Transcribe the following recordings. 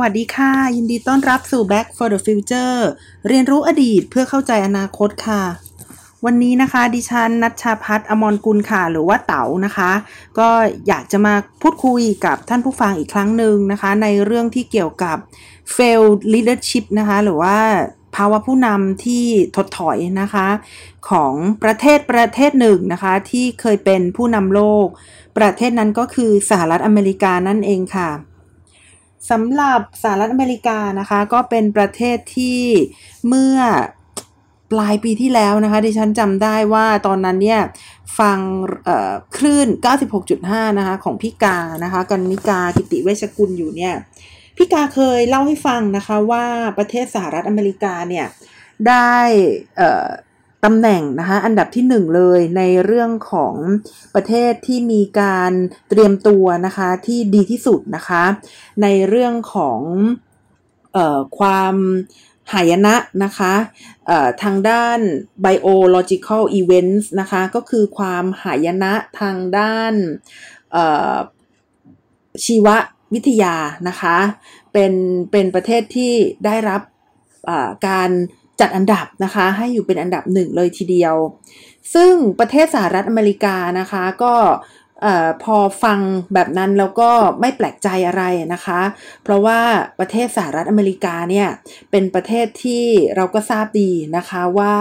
สวัสดีค่ะ ยินดีต้อนรับสู่ Back for the Future เรียนรู้อดีตเพื่อเข้าใจอนาคตค่ะ วันนี้นะคะ ดิฉันนัชชาพัฒน์อมรกุลค่ะ หรือว่าเต๋านะคะ ก็อยากจะมาพูดคุยกับท่านผู้ฟังอีกครั้งหนึ่งนะคะ ในเรื่องที่เกี่ยวกับ failed leadership นะคะ หรือว่าภาวะผู้นำที่ถดถอยนะคะ ของประเทศประเทศหนึ่งนะคะ ที่เคยเป็นผู้นำโลก ประเทศนั้นก็คือสหรัฐอเมริกานั่นเองค่ะ สำหรับสหรัฐอเมริกานะคะ ก็เป็นประเทศที่เมื่อปลายปีที่แล้วนะคะ ดิฉันจำได้ว่าตอนนั้นเนี่ยฟังคลื่น 96.5 นะคะ ของพี่กานะคะกันนิกากิติเวชกุลอยู่เนี่ยพี่กาเคยเล่าให้ฟังนะคะว่าประเทศสหรัฐอเมริกาเนี่ยได้ ตำแหน่งนะคะอันดับที่หนึ่งเลยในเรื่องของประเทศที่มีการเตรียมตัวนะคะที่ดีที่สุดนะคะ ในเรื่องของออความหายนะนะคะทางด้าน biological events นะคะก็คือความหายนะทางด้านชีววิทยานะคะเป็นเป็นประเทศที่ได้รับการ จัดอันดับนะคะ ให้อยู่เป็นอันดับหนึ่งเลยทีเดียว ซึ่งประเทศสหรัฐอเมริกานะคะก็พอฟังแบบนั้นแล้วก็ไม่แปลกใจอะไรนะคะ เพราะว่าประเทศสหรัฐอเมริกาเนี่ยเป็นประเทศที่เราก็ทราบดีนะคะว่า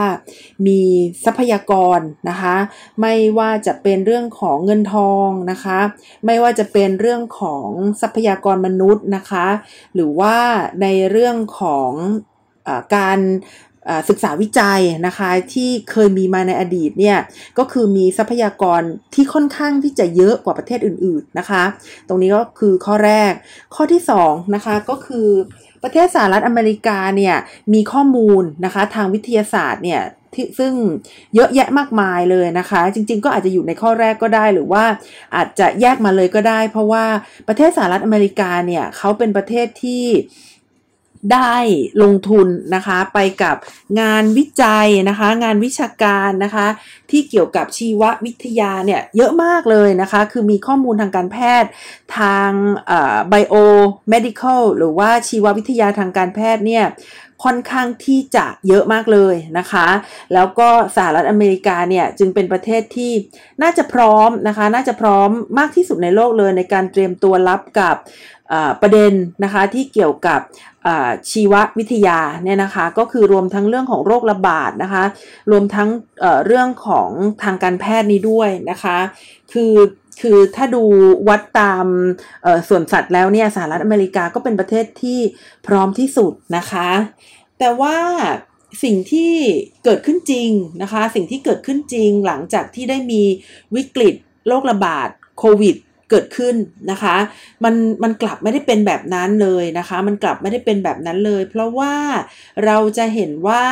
มีทรัพยากรนะคะ ไม่ว่าจะเป็นเรื่องของเงินทองนะคะ ไม่ว่าจะเป็นเรื่องของทรัพยากรมนุษย์นะคะ หรือว่าในเรื่องของอการ ศึกษาวิจัยนะคะที่เคยมีมาในอดีตเนี่ยก็คือมีทรัพยากรที่ค่อนข้างที่จะเยอะกว่าประเทศอื่นๆนะคะ ตรงนี้ก็คือข้อแรก ข้อที่2นะคะก็คือประเทศสหรัฐอเมริกาเนี่ยมีข้อมูลนะคะทางวิทยาศาสตร์เนี่ยซึ่งเยอะแยะมากมายเลยนะคะ จริง ๆ ก็อาจจะอยู่ในข้อแรกก็ได้หรือว่าอาจจะแยกมาเลยก็ได้ เพราะว่าประเทศสหรัฐอเมริกาเนี่ยเขาเป็นประเทศที่ ได้ลงทุนนะคะไปกับงานวิจัยนะคะ งานวิชาการนะคะ ที่เกี่ยวกับชีววิทยาเนี่ยเยอะมากเลยนะคะ คือมีข้อมูลทางการแพทย์ทางไบโอเมดิคอลหรือว่าชีววิทยาทางการแพทย์เนี่ยค่อนข้างที่จะเยอะมากเลยนะคะ แล้วก็สหรัฐอเมริกาเนี่ยจึงเป็นประเทศที่น่าจะพร้อมนะคะ น่าจะพร้อมมากที่สุดในโลกเลยในการเตรียมตัวรับกับ ประเด็นนะคะที่เกี่ยวกับชีววิทยาเนี่ยนะคะก็คือรวมทั้งเรื่องของโรคระบาดนะคะ รวมทั้งเรื่องของทางการแพทย์นี้ด้วยนะคะ คือคือถ้าดูวัดตามส่วนสัตว์แล้วเนี่ยสหรัฐอเมริกาก็เป็นประเทศที่พร้อมที่สุดนะคะ แต่ว่าสิ่งที่เกิดขึ้นจริงนะคะ สิ่งที่เกิดขึ้นจริงหลังจากที่ได้มีวิกฤตโรคระบาดโควิด เกิดขึ้นนะคะ มันมันกลับไม่ได้เป็นแบบนั้นเลยนะคะ มันกลับไม่ได้เป็นแบบนั้นเลย เพราะว่าเราจะเห็นว่า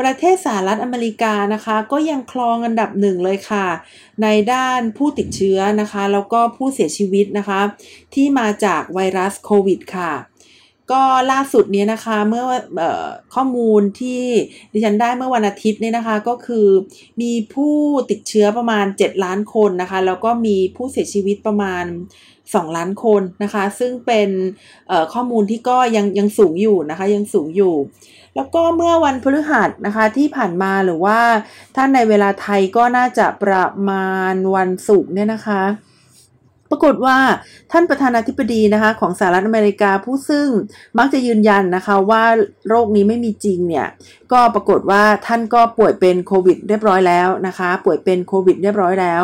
ประเทศสหรัฐอเมริกานะคะ ก็ยังคลองอันดับหนึ่งเลยค่ะ ในด้านผู้ติดเชื้อนะคะ แล้วก็ผู้เสียชีวิตนะคะ ที่มาจากไวรัสโควิดค่ะ ก็ล่าสุดนี้นะคะเมื่ออข้อมูลที่ดิฉันได้เมื่อวันอาทิตย์นี่นะคะก็คือมีผู้ติดเชื้อประมาณ 7 ล้านคนนะคะแล้วก็มีผู้เสียชีวิตประมาณ 2 ล้านคนนะคะซึ่งเป็นข้อมูลที่ก็ยังยังสูงอยู่นะคะยังสูงอยู่ แล้วก็เมื่อวันพฤหัสนะคะที่ผ่านมาหรือว่าท่านในเวลาไทยก็น่าจะประมาณวันศุกร์เนี่ยนะคะ ปรากฏว่าท่านประธานาธิบดีนะคะของสหรัฐอเมริกาผู้ซึ่งมักจะยืนยันนะคะว่าโรคนี้ไม่มีจริงเนี่ยก็ปรากฏว่าท่านก็ป่วยเป็นโควิดเรียบร้อยแล้วนะคะ ป่วยเป็นโควิดเรียบร้อยแล้ว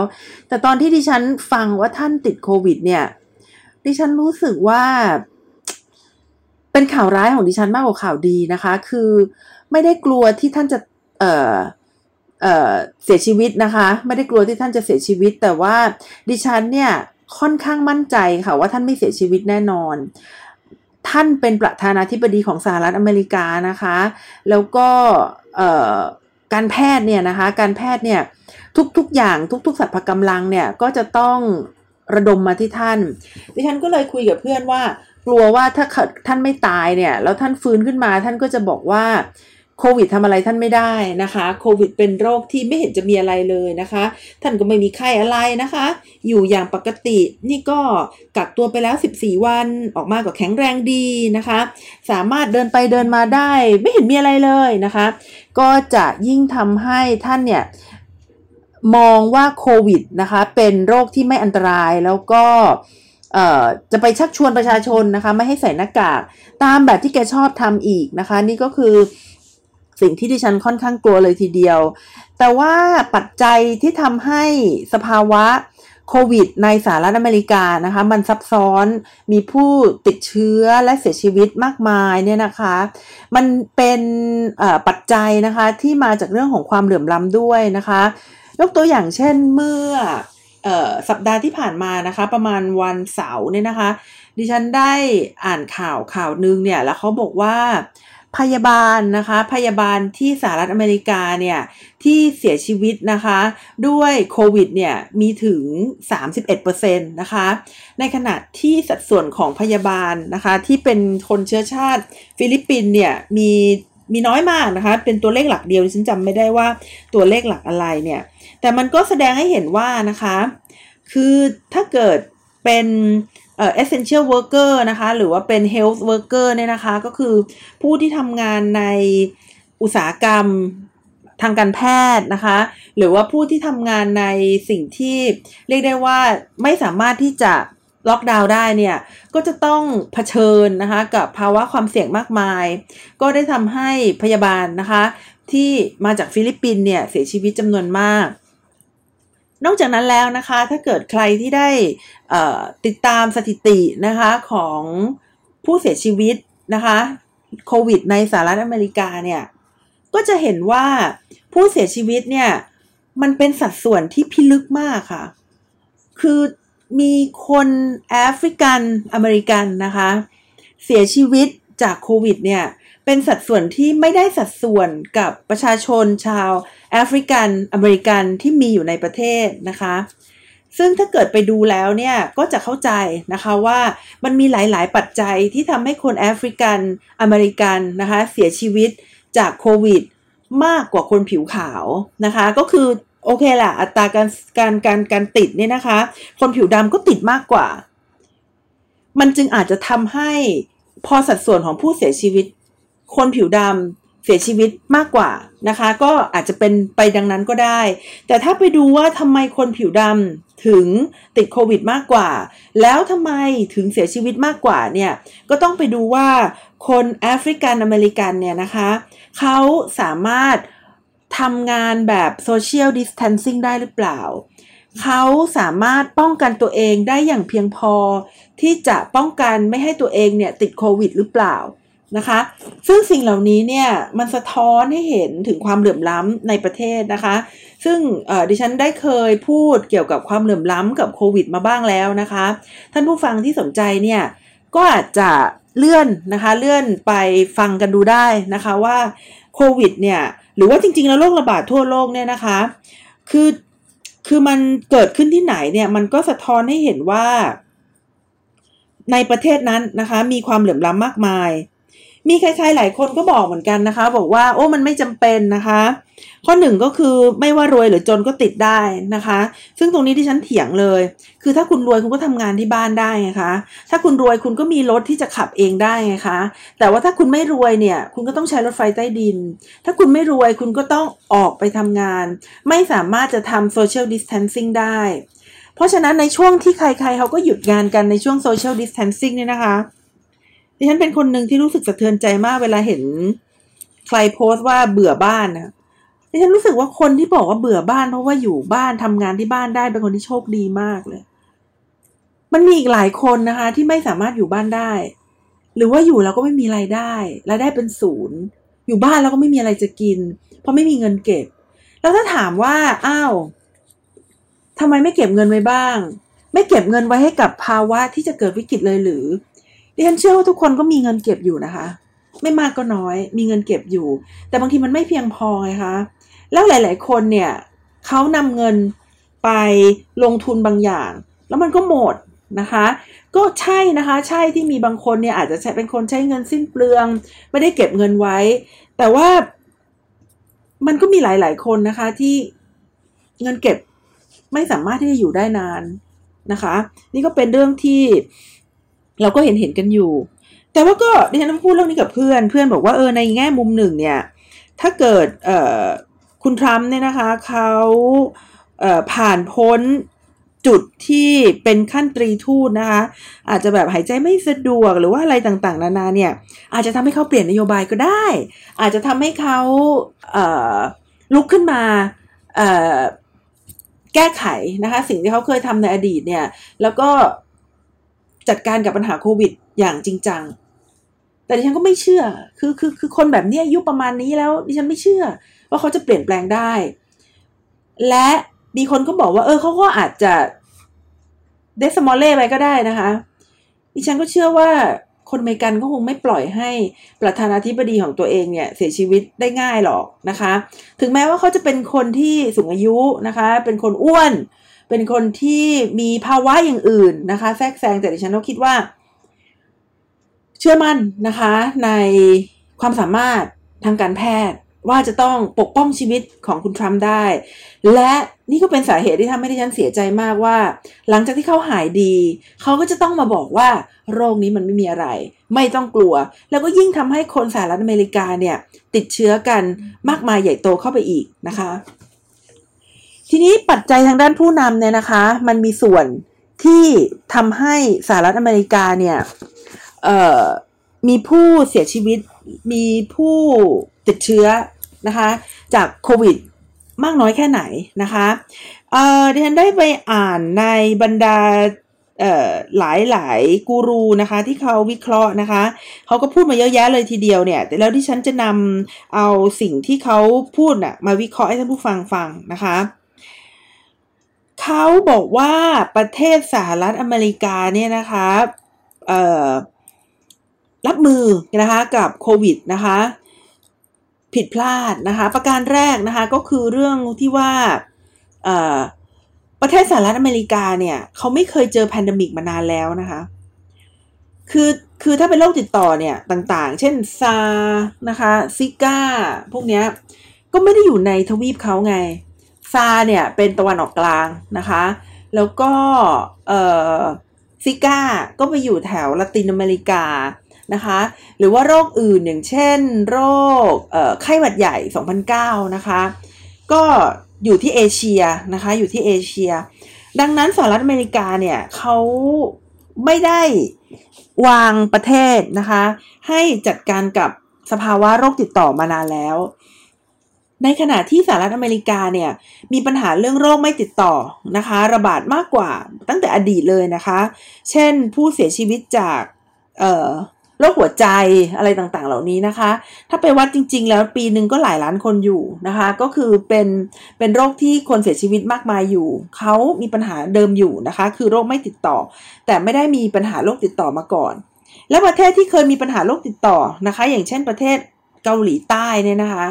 แต่ตอนที่ดิฉันฟังว่าท่านติดโควิดเนี่ยดิฉันรู้สึกว่า เป็นข่าวร้ายของดิฉันมากกว่าข่าวดีนะคะ คือไม่ได้กลัวที่ท่านจะเอ่อเเสียชีวิตนะคะ ไม่ได้กลัวที่ท่านจะเสียชีวิต แต่ว่าดิฉันเนี่ย ค่อนข้างมั่นใจค่ะว่าท่านไม่เสียชีวิตแน่นอน ท่านเป็นประธานาธิบดีของสหรัฐอเมริกานะคะ แล้วก็การแพทย์เนี่ยนะคะ การแพทย์เนี่ยทุกๆอย่างทุกๆสัพพกำลังเนี่ยก็จะต้องระดมมาที่ท่าน ดิฉันก็เลยคุยกับเพื่อนว่า กลัวว่าถ้าท่านไม่ตายเนี่ย แล้วท่านฟื้นขึ้นมาท่านก็จะบอกว่า คควิดทำอะไรท่านไม่ได้นะคะโควิดเป็นโรคที่ไม่เห็นจะมีอะไรเลยนะคะ ท่านก็ไม่มีไข้อะไรนะคะ อยู่อย่างปกตินี่ก็กักตัวไปแล้ว 14 วันออกมาก็แข็งแรงดีนะคะ สามารถเดินไปเดินมาได้ไม่เห็นมีอะไรเลยนะคะ ก็จะยิ่งทำให้ท่านเนี่ยมองว่าโควิดนะคะเป็นโรคที่ไม่อันตรายแล้วก็จะไปชักชวนประชาชนนะคะ ไม่ให้ใส่หน้ากาก ตามแบบที่แกชอบทำอีกนะคะ นี่ก็คือ สิ่งที่ดิฉันค่อนข้างกลัวเลยทีเดียว แต่ว่าปัจจัยที่ทำให้สภาวะโควิดในสหรัฐอเมริกานะคะ มันซับซ้อนมีผู้ติดเชื้อและเสียชีวิตมากมายเนี่ยนะคะ มันเป็นปัจจัยนะคะที่มาจากเรื่องของความเหลื่อมล้ำด้วยนะคะ ยกตัวอย่างเช่นเมื่ออสัปดาห์ที่ผ่านมานะคะ ประมาณวันเสาร์เนี่ยนะคะ ดิฉันได้อ่านข่าวข่าวนึงเนี่ย แล้วเขาบอกว่า พยาบาลนะคะ พยาบาลที่สหรัฐอเมริกาเนี่ย ที่เสียชีวิตนะคะ ด้วยโควิดเนี่ย มีถึง 31%นะคะ ในขณะที่สัดส่วนของพยาบาลนะคะ ที่เป็นคนเชื้อชาติฟิลิปปินเนี่ย มีมีน้อยมากนะคะ เป็นตัวเลขหลักเดียวฉันจำไม่ได้ว่าตัวเลขหลักอะไรเนี่ย แต่มันก็แสดงให้เห็นว่านะคะ คือถ้าเกิดเป็น เอ่อ essential worker นะคะ หรือว่าเป็น health worker เนี่ยนะคะ ก็คือผู้ที่ทำงานในอุตสาหกรรมทางการแพทย์นะคะ หรือว่าผู้ที่ทำงานในสิ่งที่เรียกได้ว่าไม่สามารถที่จะล็อกดาวน์ได้เนี่ย ก็จะต้องเผชิญนะคะ กับภาวะความเสี่ยงมากมาย ก็ได้ทำให้พยาบาลนะคะ ที่มาจากฟิลิปปินส์เนี่ย เสียชีวิตจำนวนมาก นอกจากนั้นแล้วนะคะถ้าเกิดใครที่ได้ติดตามสถิตินะคะของผู้เสียชีวิตนะคะโควิดในสหรัฐอเมริกาเนี่ยก็จะเห็นว่าผู้เสียชีวิตเนี่ยมันเป็นสัดส่วนที่พิลึกมากค่ะ คือมีคนแอฟริกันอเมริกันนะคะ เสียชีวิตจากโควิดเนี่ย เป็นสัดส่วนที่ไม่ได้สัดส่วนกับประชาชนชาวแอฟริกันอเมริกันที่มีอยู่ในประเทศนะคะ ซึ่งถ้าเกิดไปดูแล้วเนี่ยก็จะเข้าใจนะคะว่ามันมีหลาย ๆ ปัจจัยที่ทำให้คนแอฟริกันอเมริกันนะคะเสียชีวิตจากโควิดมากกว่าคนผิวขาวนะคะ ก็คือโอเคแหละอัตราการการการการติดเนี่ยนะคะ คนผิวดำก็ติดมากกว่า มันจึงอาจจะทำให้พอสัดส่วนของผู้เสียชีวิต คนผิวดำเสียชีวิตมากกว่านะคะ ก็อาจจะเป็นไปดังนั้นก็ได้ แต่ถ้าไปดูว่าทำไมคนผิวดำถึงติดโควิดมากกว่า แล้วทำไมถึงเสียชีวิตมากกว่าเนี่ย ก็ต้องไปดูว่าคนแอฟริกันอเมริกันเนี่ยนะคะเขาสามารถทำงานแบบ social distancing ได้หรือเปล่า เขาสามารถป้องกันตัวเองได้อย่างเพียงพอ ที่จะป้องกันไม่ให้ตัวเองเนี่ยติดโควิดหรือเปล่า นะคะ ซึ่งสิ่งเหล่านี้เนี่ยมันสะท้อนให้เห็นถึงความเหลื่อมล้ำในประเทศนะคะ ซึ่งดิฉันได้เคยพูดเกี่ยวกับความเหลื่อมล้ำกับโควิดมาบ้างแล้วนะคะ ท่านผู้ฟังที่สนใจเนี่ยก็อาจจะเลื่อนนะคะเลื่อนไปฟังกันดูได้นะคะว่าโควิดเนี่ยหรือว่าจริงๆ แล้วโรคระบาดทั่วโลกเนี่ยนะคะ คือคือมันเกิดขึ้นที่ไหนเนี่ยมันก็สะท้อนให้เห็นว่า ในประเทศนั้นนะคะ มีความเหลื่อมล้ำมากมาย มีใครๆหลายคนก็บอกเหมือนกันนะคะ บอกว่าโอ้มันไม่จำเป็นนะคะ ข้อหนึ่งก็คือไม่ว่ารวยหรือจนก็ติดได้นะคะ ซึ่งตรงนี้ที่ฉันเถียงเลย คือถ้าคุณรวยคุณก็ทำงานที่บ้านได้ไงคะถ้าคุณรวยคุณก็มีรถที่จะขับเองได้ไงคะแต่ว่าถ้าคุณไม่รวยเนี่ย คุณก็ต้องใช้รถไฟใต้ดิน ถ้าคุณไม่รวยคุณก็ต้องออกไปทำงาน ไม่สามารถจะทำ social distancing ได้ เพราะฉะนั้นในช่วงที่ใครๆเขาก็หยุดงานกันในช่วง social distancing เนี่ยนะคะ ดิฉันเป็นคนหนึ่งที่รู้สึกสะเทือนใจมากเวลาเห็น ใครโพสต์ว่าเบื่อบ้านนะดิฉันรู้สึกว่าคนที่บอกว่าเบื่อบ้านเพราะว่าอยู่บ้านทำงานที่บ้านได้เป็นคนที่โชคดีมากเลย มันมีอีกหลายคนนะคะ ที่ไม่สามารถอยู่บ้านได้ หรือว่าอยู่แล้วก็ไม่มีไรายได้รายได้เป็นศูนย์ อยู่บ้านแล้วก็ไม่มีอะไรจะกิน เพราะไม่มีเงินเก็บ แล้วถ้าถามว่าอ้าวทำไมไม่เก็บเงินไว้บ้าง ไม่เก็บเงินไว้ให้กับภาวะที่จะเกิดวิกฤตเลยหรือ ดิฉันเชื่อว่าทุกคนก็มีเงินเก็บอยู่นะคะ ไม่มากก็น้อยมีเงินเก็บอยู่ แต่บางทีมันไม่เพียงพอไงคะแล้วหลาย ๆ คนเนี่ยเขานำเงินไปลงทุนบางอย่าง แล้วมันก็หมดนะคะ ก็ใช่นะคะ ใช่ที่มีบางคนเนี่ยอาจจะใช้เป็นคนใช้เงินสิ้นเปลือง ไม่ได้เก็บเงินไว้ แต่ว่ามันก็มีหลาย ๆ คนนะคะที่เงินเก็บไม่สามารถที่จะอยู่ได้นานนะคะ นี่ก็เป็นเรื่องที่ เราก็เห็นเห็นกันอยู่ แต่ว่าก็ดิฉันพูดเรื่องนี้กับเพื่อน เพื่อนบอกว่าเออในแง่มุมหนึ่งเนี่ย ถ้าเกิดเอ่อคุณทรัมป์เนี่ยนะคะเขาเอ่อผ่านพ้นจุดที่เป็นขั้นตรีทูตนะคะ อาจจะแบบหายใจไม่สะดวกหรือว่าอะไรต่างๆ นานาเนี่ย อาจจะทำให้เขาเปลี่ยนนโยบายก็ได้ อาจจะทำให้เขาเอ่อลุกขึ้นมาเอ่อแก้ไขนะคะ สิ่งที่เขาเคยทำในอดีตเนี่ย แล้วก็ จัดการกับปัญหาโควิดอย่างจริงจัง แต่ดิฉันก็ไม่เชื่อ คือคือคือคนแบบนี้อายุประมาณนี้แล้วดิฉันไม่เชื่อ ว่าเขาจะเปลี่ยนแปลงได้ และมีคนก็บอกว่า เออเขาก็อาจจะเดสมอลเล่ไปก็ได้นะคะ ดิฉันก็เชื่อว่าคนอเมริกันก็คงไม่ปล่อยให้ประธานาธิบดีของตัวเองเนี่ยเสียชีวิตได้ง่ายหรอกนะคะ ถึงแม้ว่าเขาจะเป็นคนที่สูงอายุนะคะ เป็นคนอ้วน เป็นคนที่มีภาวะอย่างอื่นนะคะ แทรกแซงแต่ดิฉันก็คิดว่า เชื่อมั่นนะคะ ในความสามารถทางการแพทย์ว่าจะต้องปกป้องชีวิตของคุณทรัมป์ได้ และนี่ก็เป็นสาเหตุที่ทำให้ดิฉันเสียใจมากว่า หลังจากที่เขาหายดี เขาก็จะต้องมาบอกว่าโรคนี้มันไม่มีอะไร ไม่ต้องกลัว แล้วก็ยิ่งทำให้คนสหรัฐอเมริกาเนี่ย ติดเชื้อกันมากมายใหญ่โตเข้าไปอีกนะคะ ทีนี้ปัจจัยทางด้านผู้นำเนี่ยนะคะ มันมีส่วนที่ทำให้สหรัฐอเมริกาเนี่ยมีผู้เสียชีวิตมีผู้ติดเชื้อนะคะ จากโควิดมากน้อยแค่ไหนนะคะเอ่อดิฉันได้ไปอ่านในบรรดาหลายหลายกูรูนะคะที่เขาวิเคราะห์นะคะเขาก็พูดมาเยอะแยะเลยทีเดียวเนี่ยแต่แล้วที่ฉันจะนำเอาสิ่งที่เขาพูดนะ่ะมาวิเคราะห์ให้ท่านผู้ฟังฟังนะคะ เขาบอกว่าประเทศสหรัฐอเมริกาเนี่ยนะคะรับมือนะคะกับโควิดนะคะผิดพลาดนะคะประการแรกนะคะก็คือเรื่องที่ว่าประเทศสหรัฐอเมริกาเนี่ยเขาไม่เคยเจอแพนดมิกมานานแล้วนะคะคือคือถ้าเป็นโรคติดต่อเนี่ยต่างๆ เช่นซานะคะซิก้าพวกเนี้ยก็ไม่ได้อยู่ในทวีปเขาไง ซาเนี่ยเป็นตะวันออกกลางนะคะ แล้วก็เออซิก้าก็ไปอยู่แถวละตินอเมริกานะคะ หรือว่าโรคอื่นอย่างเช่น โรคไข้หวัดใหญ่ 2009 นะคะ ก็อยู่ที่เอเชียนะคะ อยู่ที่เอเชีย ดังนั้นสหรัฐอเมริกาเนี่ยเขาไม่ได้วางประเทศนะคะ ให้จัดการกับสภาวะโรคติดต่อมานานแล้ว ในขณะที่สหรัฐอเมริกาเนี่ยมีปัญหาเรื่องโรคไม่ติดต่อนะคะ ระบาดมากกว่าตั้งแต่อดีตเลยนะคะ เช่นผู้เสียชีวิตจากโรคหัวใจอะไรต่างๆ เหล่านี้นะคะ ถ้าไปวัดจริง ๆ แล้วปีหนึ่งก็หลายล้านคนอยู่นะคะ ก็คือเป็นเป็นโรคที่คนเสียชีวิตมากมายอยู่ เขามีปัญหาเดิมอยู่นะคะ คือโรคไม่ติดต่อ แต่ไม่ได้มีปัญหาโรคติดต่อมาก่อน และประเทศที่เคยมีปัญหาโรคติดต่อนะคะ อย่างเช่นประเทศเกาหลีใต้เนี่ยนะคะ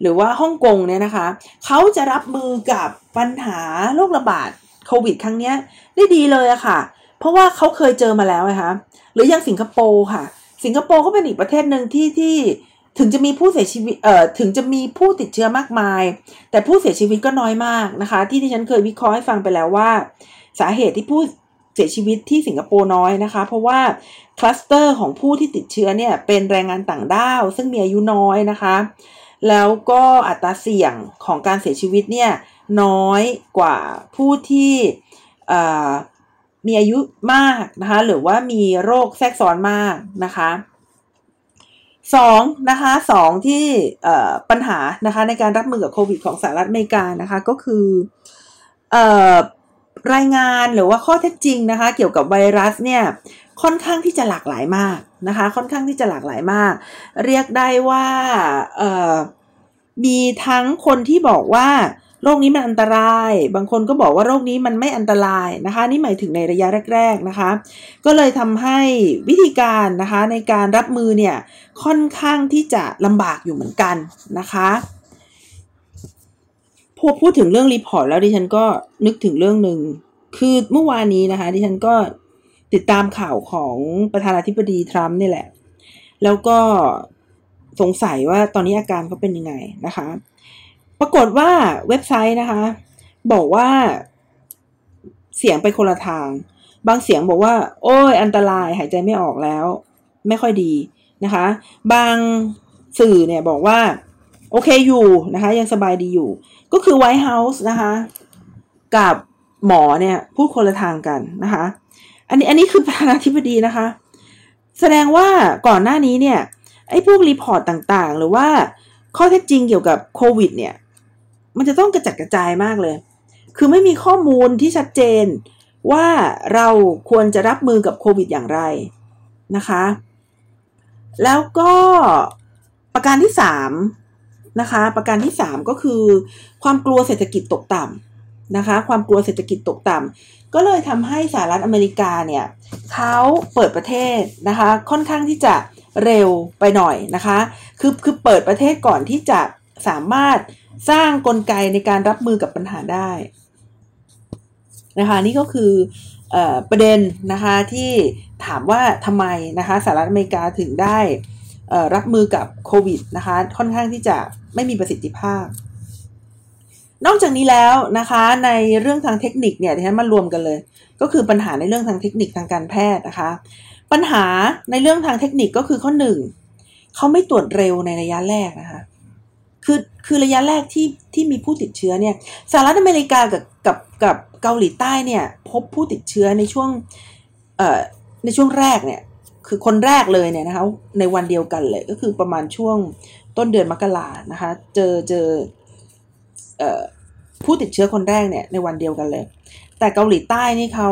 หรือว่าฮ่องกงเนี่ยนะคะเขาจะรับมือกับปัญหาโรคระบาดโควิดครั้งนี้ได้ดีเลยอะค่ะ เพราะว่าเขาเคยเจอมาแล้วนะคะหรืออย่างสิงคโปร์ค่ะ สิงคโปร์ก็เป็นอีกประเทศหนึ่งที่ที่ถึงจะมีผู้เสียชีวิตเอ่อถึงจะมีผู้ติดเชื้อมากมาย แต่ผู้เสียชีวิตก็น้อยมากนะคะ ที่ที่ฉันเคยวิเคราะห์ให้ฟังไปแล้วว่า สาเหตุที่ผู้เสียชีวิตที่สิงคโปร์น้อยนะคะ เพราะว่าคลัสเตอร์ของผู้ที่ติดเชื้อเนี่ยเป็นแรงงานต่างด้าว ซึ่งมีอายุน้อยนะคะ แล้วก็อัตราเสี่ยงของการเสียชีวิตเนี่ยน้อยกว่าผู้ที่มีอายุมากนะคะหรือว่ามีโรคแทรกซ้อนมากนะคะสองนะคะสองที่ปัญหานะคะในการรับมือกับโควิดของสหรัฐอเมริกานะคะก็คืออรายงานหรือว่าข้อเท็จจริงนะคะเกี่ยวกับไวรัสเนี่ย ค่อนข้างที่จะหลากหลายมากนะคะ ค่อนข้างที่จะหลากหลายมาก เรียกได้ว่ามีทั้งคนที่บอกว่าโรคนี้มันอันตราย บางคนก็บอกว่าโรคนี้มันไม่อันตรายนะคะ นี่หมายถึงในระยะแรก ๆนะคะ ก็เลยทำให้วิธีการนะคะในการรับมือเนี่ยค่อนข้างที่จะลำบากอยู่เหมือนกันนะคะพอพูดถึงเรื่องรีพอร์ตแล้วดิฉันก็นึกถึงเรื่องหนึ่ง คือเมื่อวานนี้นะคะดิฉันก็ ติดตามข่าวของประธานาธิบดีทรัมป์นี่แหละ แล้วก็สงสัยว่าตอนนี้อาการเขาเป็นยังไงนะคะ ปรากฏว่าเว็บไซต์นะคะ บอกว่าเสียงไปคนละทาง บางเสียงบอกว่า โอ้ยอันตรายหายใจไม่ออกแล้ว ไม่ค่อยดีนะคะ บางสื่อเนี่ยบอกว่า โอเคอยู่นะคะ ยังสบายดีอยู่ ก็คือ White House นะคะ กับหมอเนี่ย พูดคนละทางกันนะคะ อันนี้อันนี้คือประธานาธิบดีนะคะ แสดงว่าก่อนหน้านี้เนี่ยไอ้พวก report ต่างๆ หรือว่าข้อเท็จจริงเกี่ยวกับโควิด เนี่ย มันจะต้องกระจัดกระจายมากเลย คือไม่มีข้อมูลที่ชัดเจนว่าเราควรจะรับมือกับโควิดอย่างไรนะคะ แล้วก็ประการที่สามนะคะ ประการที่สามก็คือความกลัวเศรษฐกิจตกต่ำ นะคะ ความกลัวเศรษฐกิจตกต่ำก็เลยทำให้สหรัฐอเมริกาเนี่ยเขาเปิดประเทศนะคะ ค่อนข้างที่จะเร็วไปหน่อยนะคะ คือคือเปิดประเทศก่อนที่จะสามารถสร้างกลไกในการรับมือกับปัญหาได้นะคะนี่ก็คืออประเด็นนะคะที่ถามว่าทำไมนะคะสหรัฐอเมริกาถึงได้รับมือกับโควิดนะคะค่อนข้างที่จะไม่มีประสิทธิภาพ นอกจากนี้แล้วนะคะในเรื่องทางเทคนิคเนี่ยที่ฉันมารวมกันเลย ก็คือปัญหาในเรื่องทางเทคนิคทางการแพทย์นะคะ ปัญหาในเรื่องทางเทคนิคก็คือข้อหนึ่งเขาไม่ตรวจเร็วในระยะแรกนะคะคือคือระยะแรกที่ที่มีผู้ติดเชื้อเนี่ยสหรัฐอเมริกากับกับกับเกาหลีใต้เนี่ยพบผู้ติดเชื้อในช่วงเอ่อในช่วงแรกเนี่ยคือคนแรกเลยเนี่ยนะคะในวันเดียวกันเลยก็คือประมาณช่วงต้นเดือนมกรานะคะ เจอเจอเอ่อ ผู้ติดเชื้อคนแรกเนี่ยในวันเดียวกันเลย แต่เกาหลีใต้นี่เขา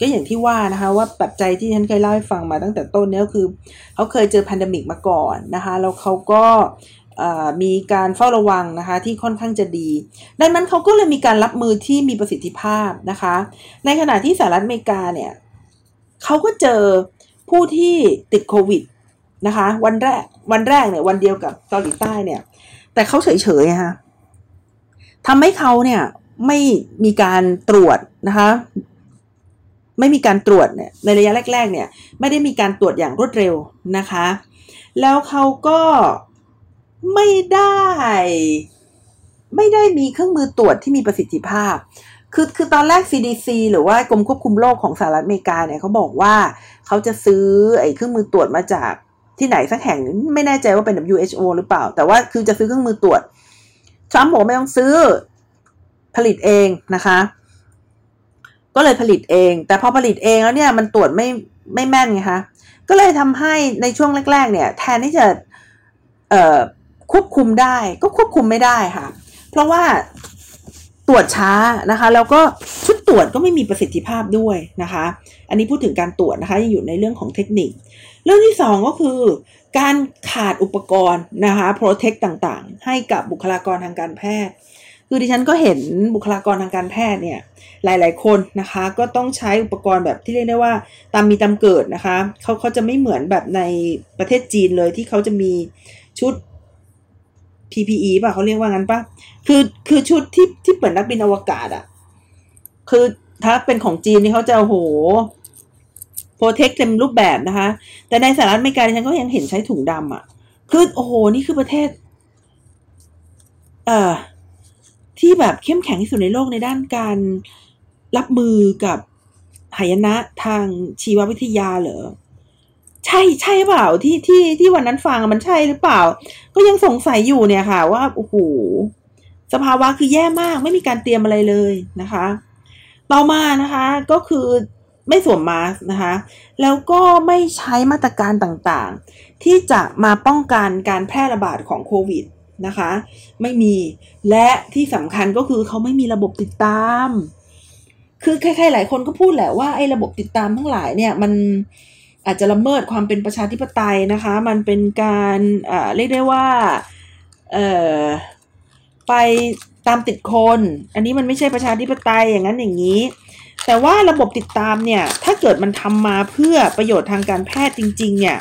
ก็อย่างที่ว่านะคะว่าปัจจัยที่ฉันเคยเล่าให้ฟังมาตั้งแต่ต้นเนี่ยคือเขาเคยเจอแพนดมิกมาก่อนนะคะแล้วเขาก็มีการเฝ้าระวังนะคะที่ค่อนข้างจะดี ดังนั้นเขาก็เลยมีการรับมือที่มีประสิทธิภาพนะคะ ในขณะที่สหรัฐอเมริกาเนี่ยเขาก็เจอผู้ที่ติดโควิดนะคะวันแรกวันแรกเนี่ยวันเดียวกับเกาหลีใต้เนี่ยแต่เขาเฉยๆฮะ ทำให้เขาเนี่ยไม่มีการตรวจนะคะไม่มีการตรวจเนี่ยในระยะแรก ๆ เนี่ยไม่ได้มีการตรวจอย่างรวดเร็วนะคะ แล้วเขาก็ไม่ได้ไม่ได้มีเครื่องมือตรวจที่มีประสิทธิภาพ คือคือตอนแรก CDC หรือว่ากรมควบคุมโรคของสหรัฐอเมริกาเนี่ยเขาบอกว่าเขาจะซื้อไอ้เครื่องมือตรวจมาจากที่ไหนสักแห่งไม่แน่ใจว่าเป็น WHO หรือเปล่า แต่ว่าคือจะซื้อเครื่องมือตรวจ ทรัมป์บอกไม่ต้องซื้อ ผลิตเองนะคะ ก็เลยผลิตเอง แต่พอผลิตเองแล้วเนี่ยมันตรวจไม่ไม่แม่นไงคะก็เลยทำให้ในช่วงแรก ๆ เนี่ย แทนที่จะควบคุมได้ ก็ควบคุมไม่ได้ค่ะ เพราะว่าตรวจช้านะคะ แล้วก็ชุดตรวจก็ไม่มีประสิทธิภาพด้วยนะคะ อันนี้พูดถึงการตรวจนะคะยังอยู่ในเรื่องของเทคนิค เรื่องที่ 2 ก็คือ การขาดอุปกรณ์นะคะโปรเทคต่างๆ ให้กับบุคลากรทางการแพทย์ คือดิฉันก็เห็นบุคลากรทางการแพทย์เนี่ยหลายๆคนนะคะก็ต้องใช้อุปกรณ์แบบที่เรียกได้ว่าตามมีตามเกิดนะคะเขาเขาจะไม่เหมือนแบบในประเทศจีนเลยที่เขาจะมีชุด PPE ป่ะเขาเรียกว่างั้นป่ะคือคือชุดที่ที่เปิดนักบินอวกาศอะ่ะคือถ้าเป็นของจีนนี่เขาจะโหโปร เทคเต็มรูปแบบนะคะ แต่ในสหรัฐอเมริกาฉันก็ยังเห็นใช้ถุงดำอะ่ะ คือโอ้โห นี่คือประเทศ เอ่อ ที่แบบเข้มแข็งที่สุดในโลกในด้านการรับมือกับหายนะทางชีววิทยาเหรอใช่ใช่เปล่าที่ที่ที่วันนั้นฟังมันใช่หรือเปล่า ก็ยังสงสัยอยู่เนี่ยค่ะ ว่าโอ้โหสภาวะคือแย่มากไม่มีการเตรียมอะไรเลยนะคะ ต่อมานะคะ ก็คือ ไม่สวมมาสนะคะ แล้วก็ไม่ใช้มาตรการต่างๆ ที่จะมาป้องกันการแพร่ระบาดของโควิดนะคะ ไม่มีและที่สำคัญก็คือเขาไม่มีระบบติดตาม คือใครๆหลายคนก็พูดแหละว่าไอ้ระบบติดตามทั้งหลายเนี่ยมันอาจจะละเมิดความเป็นประชาธิปไตยนะคะ มันเป็นการเรียกได้ว่าไปตามติดคน อันนี้มันไม่ใช่ประชาธิปไตยอย่างนั้นอย่างนี้ แต่ว่าระบบติดตามเนี่ยถ้าเกิดมันทำมาเพื่อประโยชน์ทางการแพทย์จริง ๆ เนี่ย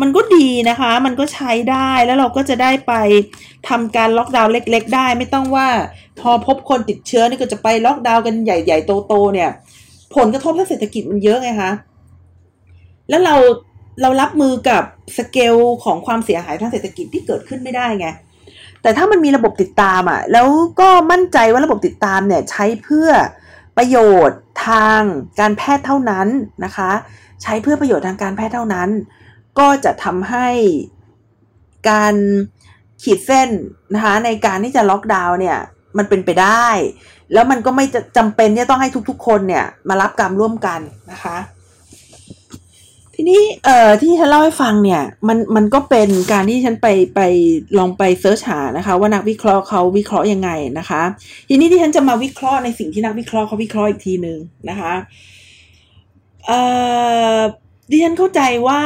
มันก็ดีนะคะ มันก็ใช้ได้แล้วเราก็จะได้ไปทำการล็อกดาวน์เล็ก ๆ ได้ ไม่ต้องว่าพอพบคนติดเชื้อนี่ก็จะไปล็อกดาวน์กันใหญ่ ๆ โตๆเนี่ย ผลกระทบทางเศรษฐกิจมันเยอะไงคะแล้วเราเรารับมือกับสเกลของความเสียหายทางเศรษฐกิจที่เกิดขึ้นไม่ได้ไงแต่ถ้ามันมีระบบติดตามอะ่ะแล้วก็มั่นใจว่าระบบติดตามเนี่ยใช้เพื่อประโยชน์ ทางการแพทย์เท่านั้นนะคะ ใช้เพื่อประโยชน์ทางการแพทย์เท่านั้น ก็จะทำให้การขีดเส้นนะคะในการที่จะล็อกดาวน์เนี่ยมันเป็นไปได้ แล้วมันก็ไม่จะจำเป็นที่ต้องให้ทุกๆ คนเนี่ยมารับกรรมร่วมกันนะคะ ทีนี้เอ่อที่ฉันเล่าให้ฟังเนี่ยมันมันก็เป็นการที่ฉันไปไปลองไป search หานะคะว่านักวิเคราะห์เขาวิเคราะห์ยังไงนะคะ ทีนี้ดิฉันจะมาวิเคราะห์ในสิ่งที่นักวิเคราะห์เขาวิเคราะห์อีกทีหนึ่งนะคะเอ่อดิฉันเข้าใจว่า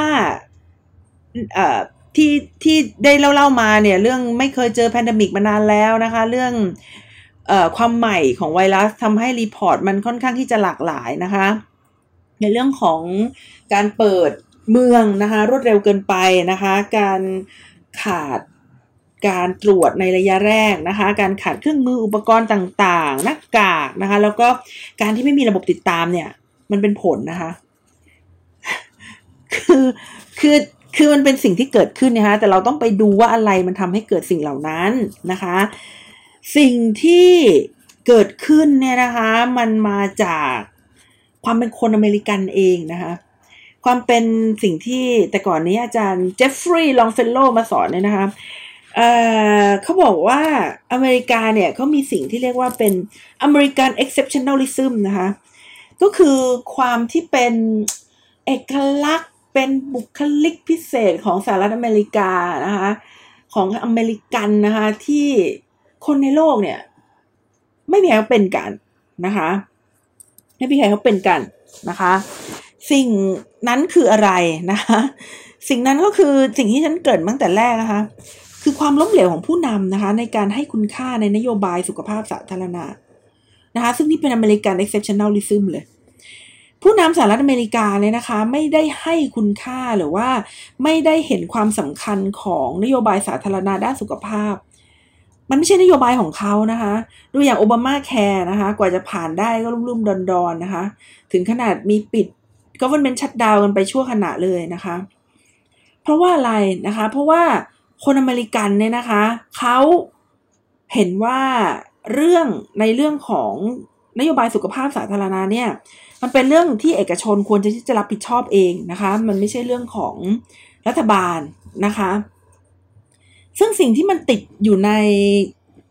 เอ่อที่ที่ได้เล่าเล่ามาเนี่ยเรื่องไม่เคยเจอ pandemic มานานแล้วนะคะ เรื่องเอ่อความใหม่ของไวรัสทำให้ report มันค่อนข้างที่จะหลากหลายนะคะ ในเรื่องของการเปิดเมืองนะคะรวดเร็วเกินไปนะคะ การขาดการตรวจในระยะแรกนะคะ การขาดเครื่องมืออุปกรณ์ต่างๆ หน้ากากนะคะ แล้วก็การที่ไม่มีระบบติดตามเนี่ย มันเป็นผลนะคะ คือคือคือมันเป็นสิ่งที่เกิดขึ้นนะคะ แต่เราต้องไปดูว่าอะไรมันทำให้เกิดสิ่งเหล่านั้นนะคะ สิ่งที่เกิดขึ้นเนี่ยนะคะ มันมาจาก ความเป็นคนอเมริกันเองนะคะ ความเป็นสิ่งที่แต่ก่อนนี้อาจารย์เจฟฟรีย์ลองเฟลโลมาสอนเนี่ยนะคะเขาบอกว่าอเมริกาเนี่ยเขามีสิ่งที่เรียกว่าเป็น American exceptionalism นะคะ ก็คือความที่เป็นเอกลักษณ์เป็นบุคลิกพิเศษของสหรัฐอเมริกานะคะของอเมริกันนะคะที่คนในโลกเนี่ย ไม่มีใครเป็นกันนะคะ ไม่มีใครเขาเป็นกันนะคะ สิ่งนั้นคืออะไรนะคะ สิ่งนั้นก็คือสิ่งที่ดิฉันเกริ่นตั้งแต่แรกนะคะ คือความล้มเหลวของผู้นำนะคะ ในการให้คุณค่าในนโยบายสุขภาพสาธารณะนะคะ ซึ่งนี่เป็น American exceptionalism เลยผู้นำสหรัฐอเมริกาเนี่ยนะคะ ไม่ได้ให้คุณค่าหรือว่าไม่ได้เห็นความสำคัญของนโยบายสาธารณะด้านสุขภาพ มันไม่ใช่นโยบายของเขานะคะ ดูอย่างโอบามาแคร์นะคะ กว่าจะผ่านได้ก็รุ่มๆดอนๆนะคะ ถึงขนาดมีปิด government shutdown กันไปชั่วขณะเลยนะคะ เพราะว่าอะไรนะคะ เพราะว่าคนอเมริกันเนี่ยนะคะเขาเห็นว่าเรื่องในเรื่องของนโยบายสุขภาพสาธารณะเนี่ย มันเป็นเรื่องที่เอกชนควรจะที่จะรับผิดชอบเองนะคะ มันไม่ใช่เรื่องของรัฐบาลนะคะ ซึ่งสิ่งที่มันติดอยู่ใน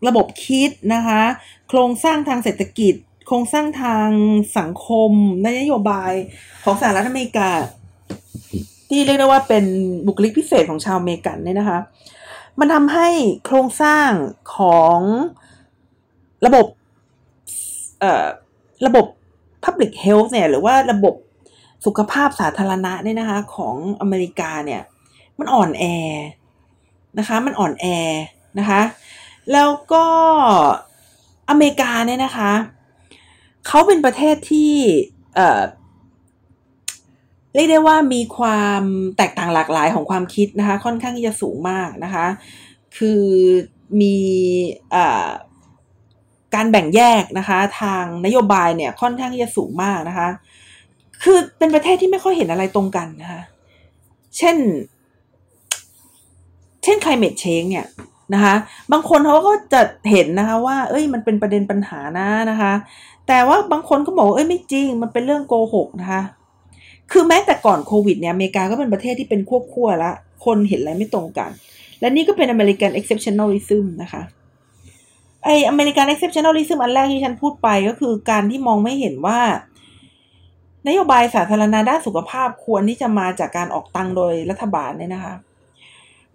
ระบบคิดนะคะ โครงสร้างทางเศรษฐกิจ โครงสร้างทางสังคมนโยบายของสหรัฐอเมริกา ที่เรียกได้ว่าเป็นบุคลิกพิเศษของชาวอเมริกันเนี่ยนะคะ มันทำให้โครงสร้างของระบบเอ่อระบบ Public Health เนี่ยหรือว่าระบบสุขภาพสาธารณะเนี่ยนะคะของอเมริกาเนี่ยมันอ่อนแอ นะคะ มันอ่อนแอนะคะ แล้วก็อเมริกาเนี่ยนะคะเขาเป็นประเทศที่เอ่อเรียกได้ว่ามีความแตกต่างหลากหลายของความคิดนะคะ ค่อนข้างที่จะสูงมากนะคะ คือมีอการแบ่งแยกนะคะ ทางนโยบายเนี่ยค่อนข้างที่จะสูงมากนะคะ คือเป็นประเทศที่ไม่ค่อยเห็นอะไรตรงกันนะคะ เช่น ช่น climate change เนี่ยนะคะบางคนเขาก็จะเห็นนะคะว่า เอ้ยมันเป็นประเด็นปัญหานะนะคะ แต่ว่าบางคนก็บอกเอ้ยไม่จริง มันเป็นเรื่องโกหกนะคะ คือแม้แต่ก่อนโควิดเนี่ยอเมริกาก็เป็นประเทศที่เป็นควบคู่ละคนเห็นอะไรไม่ตรงกัน และนี่ก็เป็นอเมริกัน exceptionalism นะคะไอ้ American exceptionalism อันแรกที่ดิฉันพูดไปก็คือการที่มองไม่เห็นว่านโยบายสาธารณะด้านสุขภาพควรที่จะมาจากการออกตังโดยรัฐบาลเนี่ยนะคะ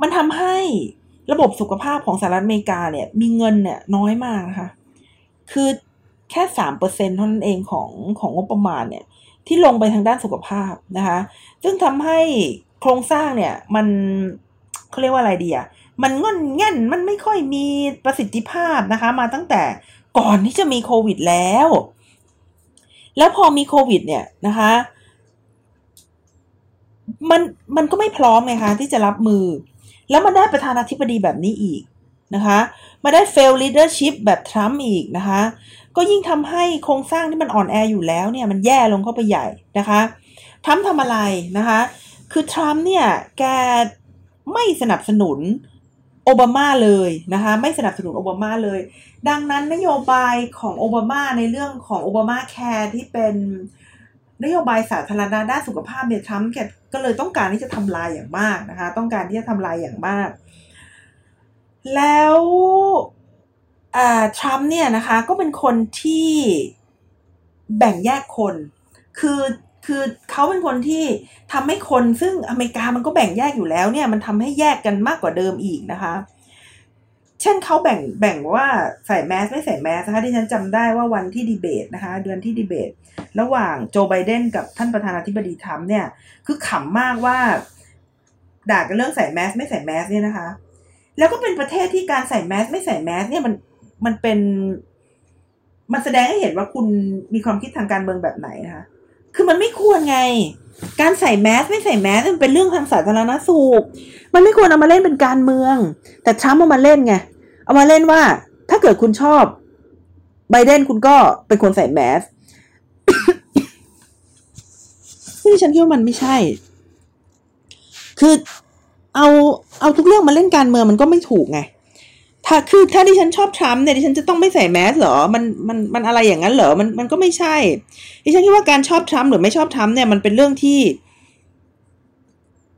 มันทำให้ระบบสุขภาพของสหรัฐอเมริกาเนี่ย มีเงินเนี่ยน้อยมากนะคะ คือแค่สามเปอร์เซ็นเท่านั้นเองของของงบประมาณเนี่ย ที่ลงไปทางด้านสุขภาพนะคะ ซึ่งทำให้โครงสร้างเนี่ยมันเขาเรียกว่าอะไรดีอะมันง่อนแง่นมันไม่ค่อยมีประสิทธิภาพนะคะ มาตั้งแต่ก่อนที่จะมีโควิดแล้ว แล้วพอมีโควิด เนี่ยนะคะมันมันก็ไม่พร้อมไงคะที่จะรับมือ แล้วมาได้ประธานาธิบดีแบบนี้อีกนะคะมาได้ fail leadership แบบทรัมป์อีกนะคะ ก็ยิ่งทำให้โครงสร้างที่มันอ่อนแออยู่แล้วเนี่ยมันแย่ลงเข้าไปใหญ่นะคะทรัมป์ทำอะไรนะคะ คือทรัมป์เนี่ยแกไม่สนับสนุนโอบามาเลยนะคะไม่สนับสนุนโอบามาเลย ดังนั้นนโยบายของโอบามาในเรื่องของโอบามาแคร์ที่เป็น นโยบายสาธารณะด้านสุขภาพเนี่ยทรัมป์ก็เลยต้องการที่จะทำลายอย่างมากนะคะ ต้องการที่จะทำลายอย่างมาก แล้วทรัมป์เนี่ยนะคะก็เป็นคนที่แบ่งแยกคน คือคือเขาเป็นคนที่ทำให้คนซึ่งอเมริกามันก็แบ่งแยกอยู่แล้วเนี่ยมันทำให้แยกกันมากกว่าเดิมอีกนะคะ เช่นเขาแบ่งแบ่งว่าใส่แมสไม่ใส่แมสนะคะที่ฉันจำได้ว่าวันที่ดีเบตนะคะ เดือนที่ดีเบต ระหว่างโจไบเดนกับท่านประธานาธิบดีทรัมป์เนี่ย คือขำมากว่า ด่ากันเรื่องใส่แมสไม่ใส่แมสเนี่ยนะคะ แล้วก็เป็นประเทศที่การใส่แมสไม่ใส่แมสเนี่ยมันมันเป็น มันแสดงให้เห็นว่าคุณมีความคิดทางการเมืองแบบไหนนะคะ คือมันไม่ควรไง การใส่แมสไม่ใส่แมสมันเป็นเรื่องทางสาธารณสุข มันไม่ควรเอามาเล่นเป็นการเมือง แต่ทรัมป์เอามาเล่นไง เอามาเล่นว่า ถ้าเกิดคุณชอบไบเดนคุณก็เป็นคนใส่แมส ที่ฉันคิดว่ามันไม่ใช่ คือเอาเอาทุกเรื่องมาเล่นการเมืองมันก็ไม่ถูกไง ถ้าคือถ้าดิฉันชอบทรัมป์เนี่ยดิฉันจะต้องไม่ใส่แมสเหรอ มันมันมันอะไรอย่างนั้นเหรอ มันมันก็ไม่ใช่ ดิฉันคิดว่าการชอบทรัมป์หรือไม่ชอบทรัมป์เนี่ยมันเป็นเรื่องที่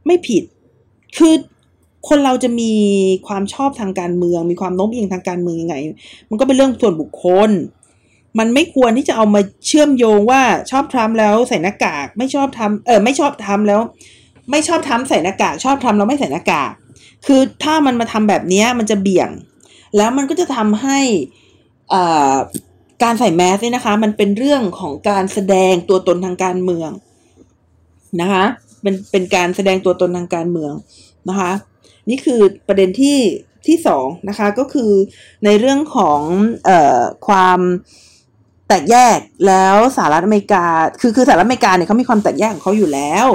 ไม่ผิด คือคนเราจะมีความชอบทางการเมือง มีความโน้มเอียงทางการเมืองยังไง มันก็เป็นเรื่องส่วนบุคคล มันไม่ควรที่จะเอามาเชื่อมโยงว่าชอบทรัมป์แล้วใส่หน้ากาก ไม่ชอบทำเออไม่ชอบทำแล้ว ไม่ชอบทำใส่หน้ากาก ชอบทำแล้วไม่ใส่หน้ากาก คือถ้ามันมาทำแบบนี้มันจะเบี่ยง แล้วมันก็จะทำให้การใส่แมสเนี่ยนะคะ มันเป็นเรื่องของการแสดงตัวตนทางการเมืองนะคะเป็นเป็นการแสดงตัวตนทางการเมืองนะคะ นี่คือประเด็นที่ที่สองนะคะก็คือในเรื่องของเอ่อความ แตกแยกแล้วสหรัฐอเมริกา คือคือสหรัฐอเมริกาเนี่ยเขามีความแตกแยกของเขาอยู่แล้ว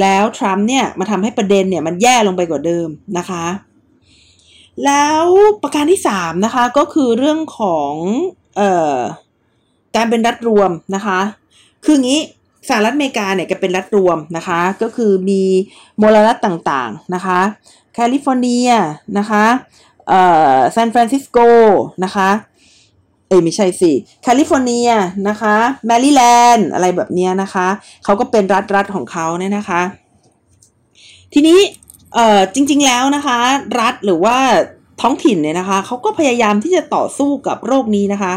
แล้วทรัมป์เนี่ยมาทำให้ประเด็นเนี่ยมันแย่ลงไปกว่าเดิมนะคะ แล้วประการที่สามนะคะก็คือเรื่องของเอ่อการเป็นรัฐรวมนะคะ คืองี้สหรัฐอเมริกาเนี่ยจะเป็นรัฐรวมนะคะ ก็คือมีมลรัฐต่างๆนะคะ แคลิฟอร์เนียนะคะเอ่อซานฟรานซิสโกนะคะ เอ้ยไม่ใช่สิแคลิฟอร์เนียนะคะแมริแลนด์อะไรแบบนี้นะคะเขาก็เป็นรัฐรัฐของเขาเนี่ยนะคะ ทีนี้เอ่อจริง ๆแล้วนะคะ รัฐหรือว่าท้องถิ่นเนี่ยนะคะเขาก็พยายามที่จะต่อสู้กับโรคนี้นะคะ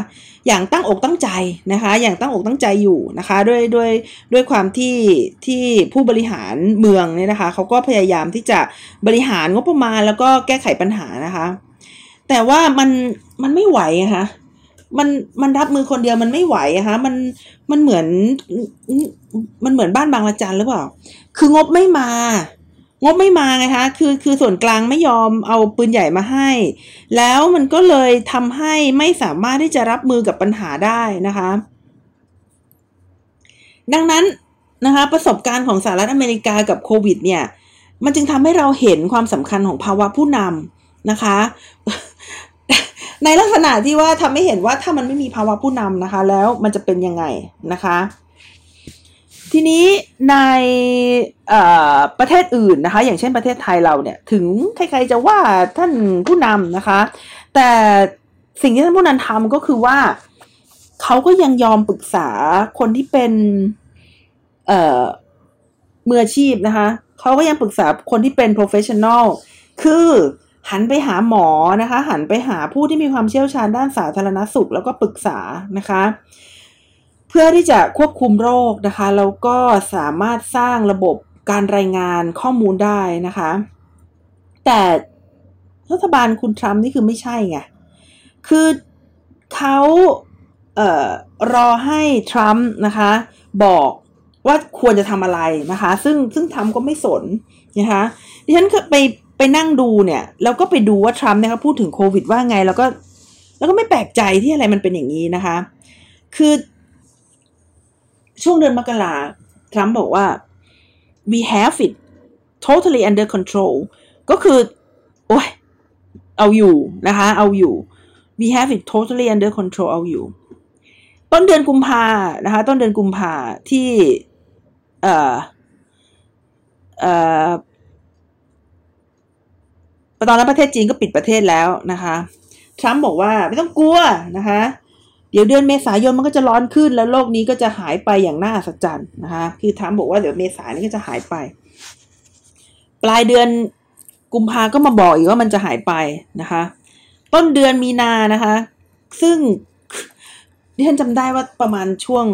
อย่างตั้งอกตั้งใจนะคะ อย่างตั้งอกตั้งใจอยู่นะคะด้วยด้วยด้วยความที่ที่ผู้บริหารเมืองเนี่ยนะคะเขาก็พยายามที่จะบริหารงบประมาณแล้วก็แก้ไขปัญหานะคะ แต่ว่ามันมันไม่ไหวนะคะ มันมันรับมือคนเดียวมันไม่ไหวอะคะมันมันเหมือนมันเหมือนบ้านบางละจันหรือเปล่า คืองบไม่มา งบไม่มาไงคะคือคือส่วนกลางไม่ยอมเอาปืนใหญ่มาให้ แล้วมันก็เลยทำให้ไม่สามารถที่จะรับมือกับปัญหาได้นะคะ ดังนั้นนะคะประสบการณ์ของสหรัฐอเมริกากับโควิดเนี่ย มันจึงทำให้เราเห็นความสำคัญของภาวะผู้นำนะคะ ในลักษณะที่ว่าทำให้เห็นว่าถ้ามันไม่มีภาวะผู้นำนะคะ แล้วมันจะเป็นยังไงนะคะ ทีนี้ในประเทศอื่นนะคะ อย่างเช่นประเทศไทยเราเนี่ย ถึงใครๆจะว่าท่านผู้นำนะคะ แต่สิ่งที่ท่านผู้นำทำก็คือว่าเขาก็ยังยอมปรึกษาคนที่เป็นเอ่อมืออาชีพนะคะ เขาก็ยังปรึกษาคนที่เป็น professional คือ หันไปหาหมอนะคะ หันไปหาผู้ที่มีความเชี่ยวชาญด้านสาธารณสุข แล้วก็ปรึกษานะคะ เพื่อที่จะควบคุมโรคนะคะแล้วก็สามารถสร้างระบบการรายงานข้อมูลได้นะคะ แต่รัฐบาลคุณทรัมป์นี่คือไม่ใช่ไงคือเขาเอ่อรอให้ทรัมป์นะคะ บอกว่าควรจะทำอะไรนะคะ ซึ่งซึ่งทรัมป์ก็ไม่สนนะคะดิฉันไป ไปนั่งดูเนี่ยแล้วก็ไปดูว่าทรัมป์เนี่ยเขาพูดถึงโควิดว่าไง แล้วก็ แล้วก็ไม่แปลกใจที่อะไรมันเป็นอย่างนี้นะคะ คือช่วงเดือนมกราทรัมป์บอกว่า we have it totally under control ก็คือ โอ้ยเอาอยู่นะคะ เอาอยู่ we have it totally under control เอาอยู่ ต้นเดือนกุมภานะคะ ต้นเดือนกุมภาที่ เอ่อ เอ่อ ตอนนั้นประเทศจีนก็ปิดประเทศแล้วนะคะทรัมป์บอกว่าไม่ต้องกลัวนะคะ เดี๋ยวเดือนเมษายนมันก็จะร้อนขึ้นแล้วโลกนี้ก็จะหายไปอย่างน่าอัศจรรย์นะคะคือทรัมป์บอกว่าเดี๋ยวเมษายนนี้ก็จะหายไป ปลายเดือนกุมภาก็มาบอกอีกว่ามันจะหายไปนะคะ ต้นเดือนมีนานะคะ ซึ่งดิฉันจำได้ว่าประมาณช่วง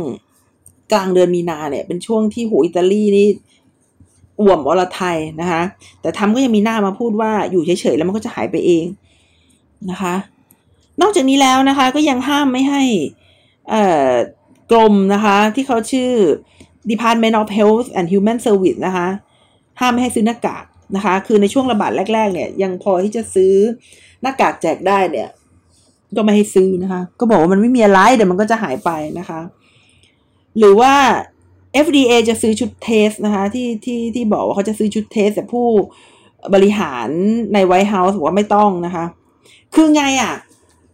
กลางเดือนมีนาเนี่ย เป็นช่วงที่โหอิตาลีนี่ อ่วมอรไทยนะคะ แต่ทำก็ยังมีหน้ามาพูดว่าอยู่เฉยๆแล้วมันก็จะหายไปเองนะคะ นอกจากนี้แล้วนะคะ ก็ยังห้ามไม่ให้กรมนะคะ ที่เขาชื่อ Department of Health and Human Service นะคะ ห้ามไม่ให้ซื้อหน้ากากนะคะ คือในช่วงระบาดแรก ๆ เนี่ยยังพอที่จะซื้อหน้ากากแจกได้เนี่ย ก็ไม่ให้ซื้อนะคะ ก็บอกว่ามันไม่มีอะไรเดี๋ยวมันก็จะหายไปนะคะ หรือว่า FDA จะซื้อชุด test นะคะที่ที่ที่บอกว่าเขาจะซื้อชุด test แต่ผู้บริหารใน White House บอกว่าไม่ต้องนะคะ คือไงอะ่ะ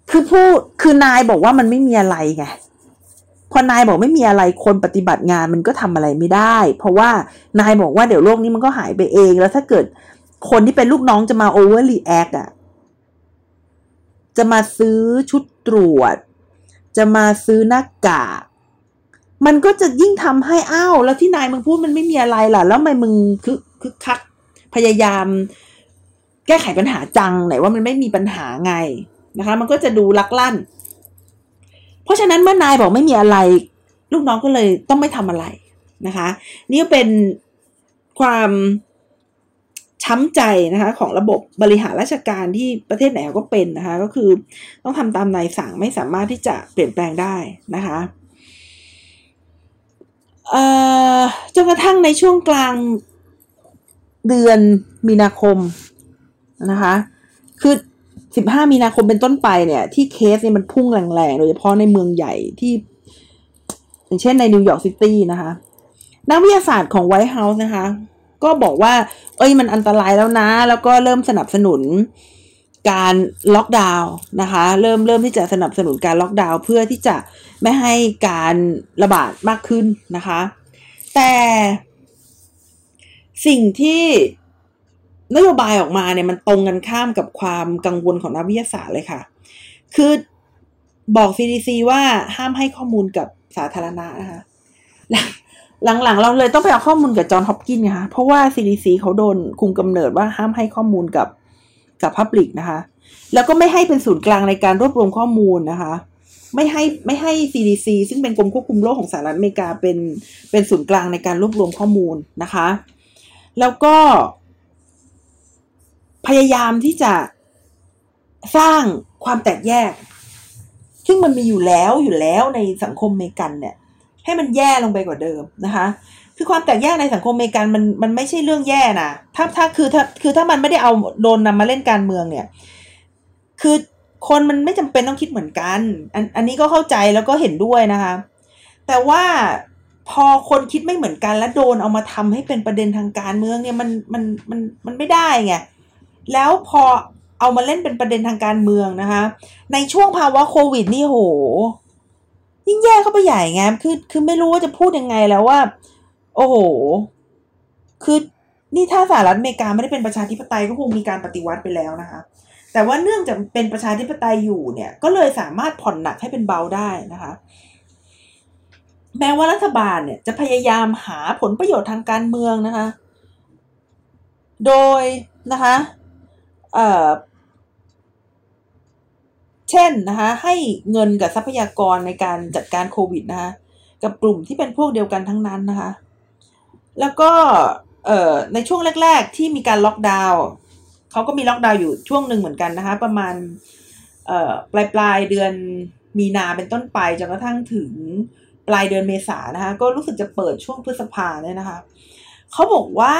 คือผู้คือนายบอกว่ามันไม่มีอะไรไงพอนายบอกไม่มีอะไรคนปฏิบัติงานมันก็ทำอะไรไม่ได้ เพราะว่านายบอกว่าเดี๋ยวโรคนี้มันก็หายไปเอง แล้วถ้าเกิดคนที่เป็นลูกน้องจะมา overreact อะจะมาซื้อชุดตรวจ จะมาซื้อหน้ากาก มันก็จะยิ่งทำให้อ้าวแล้วที่นายมึงพูดมันไม่มีอะไรล่ะ แล้วทำไมมึงคือคือคักพยายาม แก้ไขปัญหาจังไหนว่ามันไม่มีปัญหาไงนะคะ มันก็จะดูลักลั่น เพราะฉะนั้นเมื่อนายบอกไม่มีอะไร ลูกน้องก็เลยต้องไม่ทำอะไรนะคะ นี่เป็นความช้ำใจนะคะของระบบบริหารราชการที่ประเทศไหนก็เป็นนะคะ ก็คือต้องทำตามนายสั่งไม่สามารถที่จะเปลี่ยนแปลงได้นะคะ จนกระทั่งในช่วงกลางเดือนมีนาคมนะคะ คือสิบห้ามีนาคมเป็นต้นไปเนี่ย ที่เคสเนี่ยมันพุ่งแรงๆ โดยเฉพาะในเมืองใหญ่ที่ อย่างเช่นในนิวยอร์กซิตี้นะคะ นักวิทยาศาสตร์ของ White House นะคะ ก็บอกว่า เอ้ยมันอันตรายแล้วนะ แล้วก็เริ่มสนับสนุน การล็อกดาวน์นะคะ เริ่มเริ่มที่จะสนับสนุนการล็อกดาวน์เพื่อที่จะไม่ให้การระบาดมากขึ้นนะคะ แต่สิ่งที่นโยบายออกมาเนี่ยมันตรงกันข้ามกับความกังวลของนักวิทยาศาสตร์เลยค่ะ คือบอก CDC ว่าห้ามให้ข้อมูลกับสาธารณะนะคะ หลังๆ เราเลยต้องไปเอาข้อมูลกับจอห์นฮอปกินนะคะเพราะว่า CDC เขาโดนคุมกำเนิดว่าห้ามให้ข้อมูลกับ กับพับลิกนะคะ แล้วก็ไม่ให้เป็นศูนย์กลางในการรวบรวมข้อมูลนะคะ ไม่ให้ไม่ให้ CDC ซึ่งเป็นกรมควบคุมโรคของสหรัฐอเมริกาเป็นเป็นศูนย์กลางในการรวบรวมข้อมูลนะคะ แล้วก็ พยายามที่จะสร้างความแตกแยก ซึ่งมันมีอยู่แล้วอยู่แล้วในสังคมเมกันเนี่ย ให้มันแย่ลงไปกว่าเดิมนะคะ คือความแตกแยกในสังคมอเมริกันมันมันไม่ใช่เรื่องแย่นะถ้าถ้าคือถ้าคือถ้ามันไม่ได้เอาโดนนำมาเล่นการเมืองเนี่ย คือคนมันไม่จำเป็นต้องคิดเหมือนกัน อันอันนี้ก็เข้าใจแล้วก็เห็นด้วยนะคะ แต่ว่าพอคนคิดไม่เหมือนกันแล้วโดนเอามาทำให้เป็นประเด็นทางการเมืองเนี่ยมันมันมันมันไม่ได้ไงแล้วพอเอามาเล่นเป็นประเด็นทางการเมืองนะคะ ในช่วงภาวะโควิดนี่โหยิ่งแย่เข้าไปใหญ่ไงคือคือไม่รู้ว่าจะพูดยังไงแล้วว่า โอ้โห คือนี่ถ้าสหรัฐอเมริกาไม่ได้เป็นประชาธิปไตยก็คงมีการปฏิวัติไปแล้วนะคะ แต่ว่าเนื่องจากเป็นประชาธิปไตยอยู่เนี่ย ก็เลยสามารถผ่อนหนักให้เป็นเบาได้นะคะ แม้ว่ารัฐบาลเนี่ยจะพยายามหาผลประโยชน์ทางการเมืองนะคะ โดยนะคะเอ่อเช่นนะคะให้เงินกับทรัพยากรในการจัดการโควิดนะคะกับกลุ่มที่เป็นพวกเดียวกันทั้งนั้นนะคะ แล้วก็เอ่อในช่วงแรก ๆ ที่มีการล็อกดาวน์เขาก็มีล็อกดาวน์อยู่ช่วงหนึ่งเหมือนกันนะคะ ประมาณเอ่อปลายปลายเดือนมีนาเป็นต้นไปจนกระทั่งถึงปลายเดือนเมษานะคะ ก็รู้สึกจะเปิดช่วงพฤษภาเนี่ยนะคะเขาบอกว่า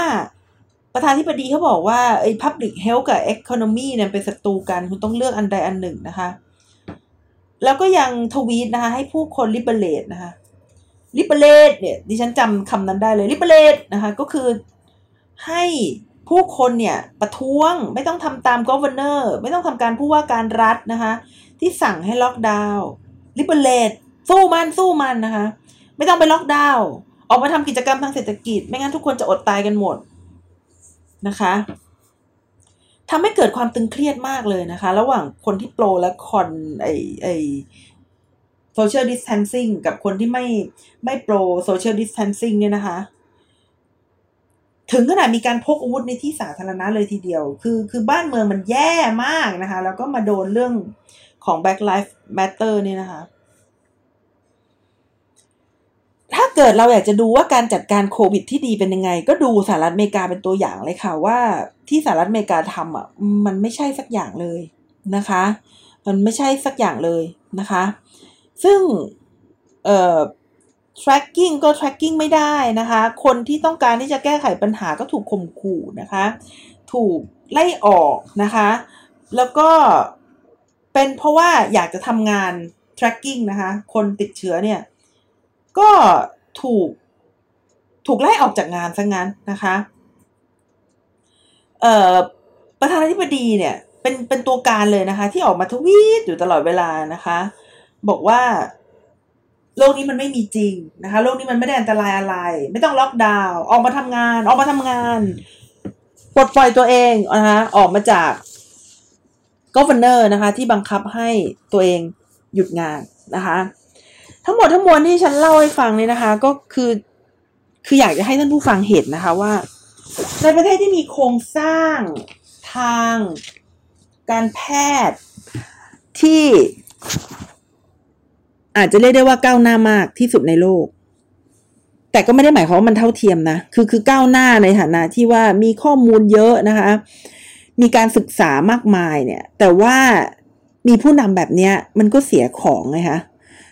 ประธานที่ปดีเขาบอกว่าไอ้ public health กับ economy เนี่ยเป็นศัตรูกันคุณต้องเลือกอันใดอันหนึ่งนะคะ แล้วก็ยังทวีตนะคะ ให้ผู้คน liberate นะคะ liberate เนี่ยดิฉันจำคำนั้นได้เลย liberate นะคะก็คือให้ผู้คนเนี่ยประท้วงไม่ต้องทำตาม governor ไม่ต้องทำตามผู้ว่าการรัฐนะคะที่สั่งให้ล็อกดาวน์ liberate สู้มันสู้มันนะคะไม่ต้องไปล็อกดาวน์ออกมาทำกิจกรรมทางเศรษฐกิจ ไม่งั้นทุกคนจะอดตายกันหมดนะคะททำให้เกิดความตึงเครียดมากเลยนะคะ ระหว่างคนที่ pro และ con ไอไอ social distancing กับคนที่ไม่ไม่ pro social distancing เนี่ยนะคะ ถึงขนาดมีการพกอาวุธในที่สาธารณะเลยทีเดียว คือคือบ้านเมืองมันแย่มากนะคะ แล้วก็มาโดนเรื่องของ Black Lives Matter เนี่ยนะคะ ถ้าเกิดเราอยากจะดูว่าการจัดการโควิดที่ดีเป็นยังไง ก็ดูสหรัฐอเมริกาเป็นตัวอย่างเลยค่ะ ว่าที่สหรัฐอเมริกาทำอะมันไม่ใช่สักอย่างเลยนะคะ มันไม่ใช่สักอย่างเลยนะคะ ซึ่งเอ่อ tracking ก็ tracking ไม่ได้นะคะ คนที่ต้องการที่จะแก้ไขปัญหาก็ถูกข่มขู่นะคะ ถูกไล่ออกนะคะ แล้วก็เป็นเพราะว่าอยากจะทำงาน tracking นะคะ คนติดเชื้อเนี่ย ก็ถูกถูกไล่ออกจากงานซะงั้นนะคะ เอ่อ ประธานาธิบดีเนี่ย เป็นเป็นตัวการเลยนะคะ ที่ออกมาทวีตอยู่ตลอดเวลานะคะ บอกว่าโลกนี้มันไม่มีจริงนะคะ โลกนี้มันไม่ได้อันตรายอะไร ไม่ต้องล็อกดาวน์ออกมาทำงาน ออกมาทำงานปลดปล่อยตัวเองนะคะออกมาจากก o v e r n o r นะคะ ที่บังคับให้ตัวเองหยุดงานนะคะ ทั้งหมดทั้งมวลที่ฉันเล่าให้ฟังเนี่ยนะคะ ก็คือคืออยากจะให้ท่านผู้ฟังเห็นนะคะว่า ในประเทศที่มีโครงสร้างทางการแพทย์ที่ อาจจะเรียกได้ว่าก้าวหน้ามากที่สุดในโลก แต่ก็ไม่ได้หมายความว่ามันเท่าเทียมนะ คือคือก้าวหน้าในฐานะที่ว่ามีข้อมูลเยอะนะคะ มีการศึกษามากมายเนี่ย แต่ว่ามีผู้นำแบบเนี้ยมันก็เสียของไงคะ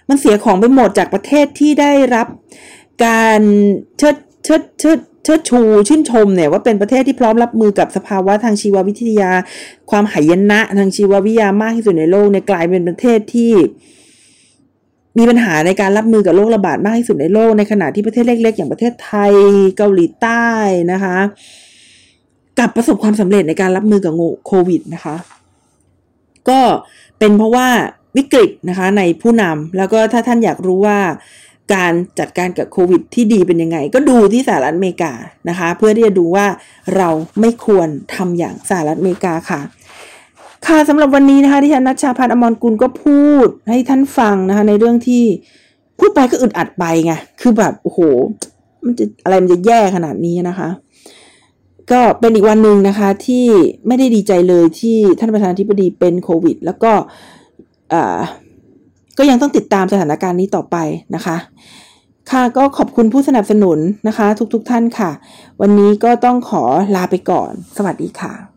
มันเสียของไปหมดจากประเทศที่ได้รับการเชิดเชิดเชิดเชิดชูชื่นชมเนี่ยว่าเป็นประเทศที่พร้อมรับมือกับสภาวะทางชีววิทยา ความหายนะทางชีววิทยามากที่สุดในโลกเนี่ยกลายเป็นประเทศที่ มีปัญหาในการรับมือกับโรคระบาดมากที่สุดในโลก ในขณะที่ประเทศเล็ก ๆ อย่างประเทศไทยเกาหลีใต้นะคะกับประสบความสำเร็จในการรับมือกับโควิดนะคะ ก็เป็นเพราะว่าวิกฤตนะคะในผู้นำแล้วก็ถ้าท่านอยากรู้ว่าการจัดการกับโควิดที่ดีเป็นยังไง ก็ดูที่สหรัฐอเมริกานะคะ เพื่อที่จะดูว่าเราไม่ควรทำอย่างสหรัฐอเมริกาค่ะ ค่ะสำหรับวันนี้นะคะที่ฉันนัชชาพันธ์อมรกุลก็พูดให้ท่านฟังนะคะ ในเรื่องที่พูดไปก็อึดอัดไปไงคือแบบโอ้โห มันจะอะไรมันจะแย่ขนาดนี้นะคะ ก็เป็นอีกวันหนึ่งนะคะ ที่ไม่ได้ดีใจเลยที่ท่านประธานาธิบดีเป็นโควิด แล้วก็ก็ยังต้องติดตามสถานการณ์นี้ต่อไปนะคะ ค่ะก็ขอบคุณผู้สนับสนุนนะคะ ทุกๆทท่านค่ะ วันนี้ก็ต้องขอลาไปก่อน สวัสดีค่ะ